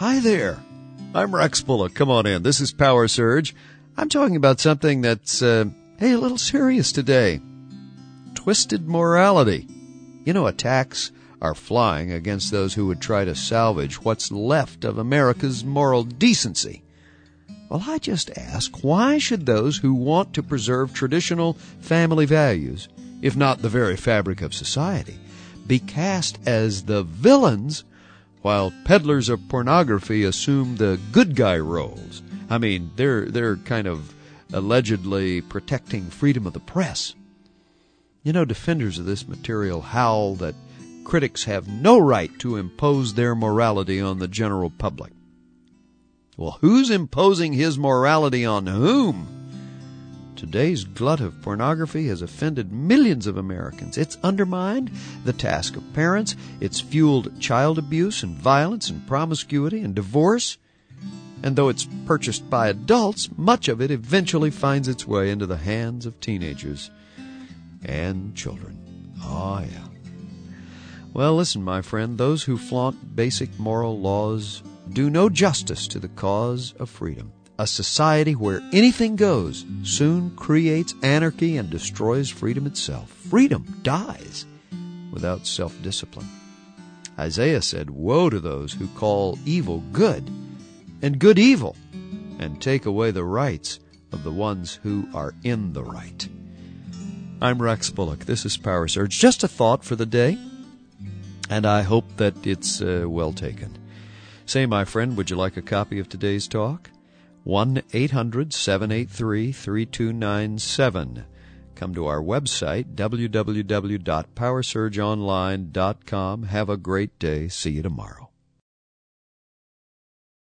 Hi there. I'm Rex Bullock. Come on in. This is Power Surge. I'm talking about something that's, uh, hey, a little serious today. Twisted morality. You know, attacks are flying against those who would try to salvage what's left of America's moral decency. Well, I just ask, why should those who want to preserve traditional family values, if not the very fabric of society, be cast as the villains while peddlers of pornography assume the good guy roles? I mean, they're they're kind of allegedly protecting freedom of the press. You know, defenders of this material howl that critics have no right to impose their morality on the general public. Well, who's imposing his morality on whom? Today's glut of pornography has offended millions of Americans. It's undermined the task of parents. It's fueled child abuse and violence and promiscuity and divorce. And though it's purchased by adults, much of it eventually finds its way into the hands of teenagers and children. Oh, yeah. Well, listen, my friend, those who flaunt basic moral laws do no justice to the cause of freedom. A society where anything goes soon creates anarchy and destroys freedom itself. Freedom dies without self discipline. Isaiah said, Woe to those who call evil good and good evil and take away the rights of the ones who are in the right. I'm Rex Bullock. This is Power Surge. Just a thought for the day and I hope that it's uh, well taken. Say, my friend, would you like a copy of today's talk? 1 800 783 3297. Come to our website, www.powersurgeonline.com. Have a great day. See you tomorrow.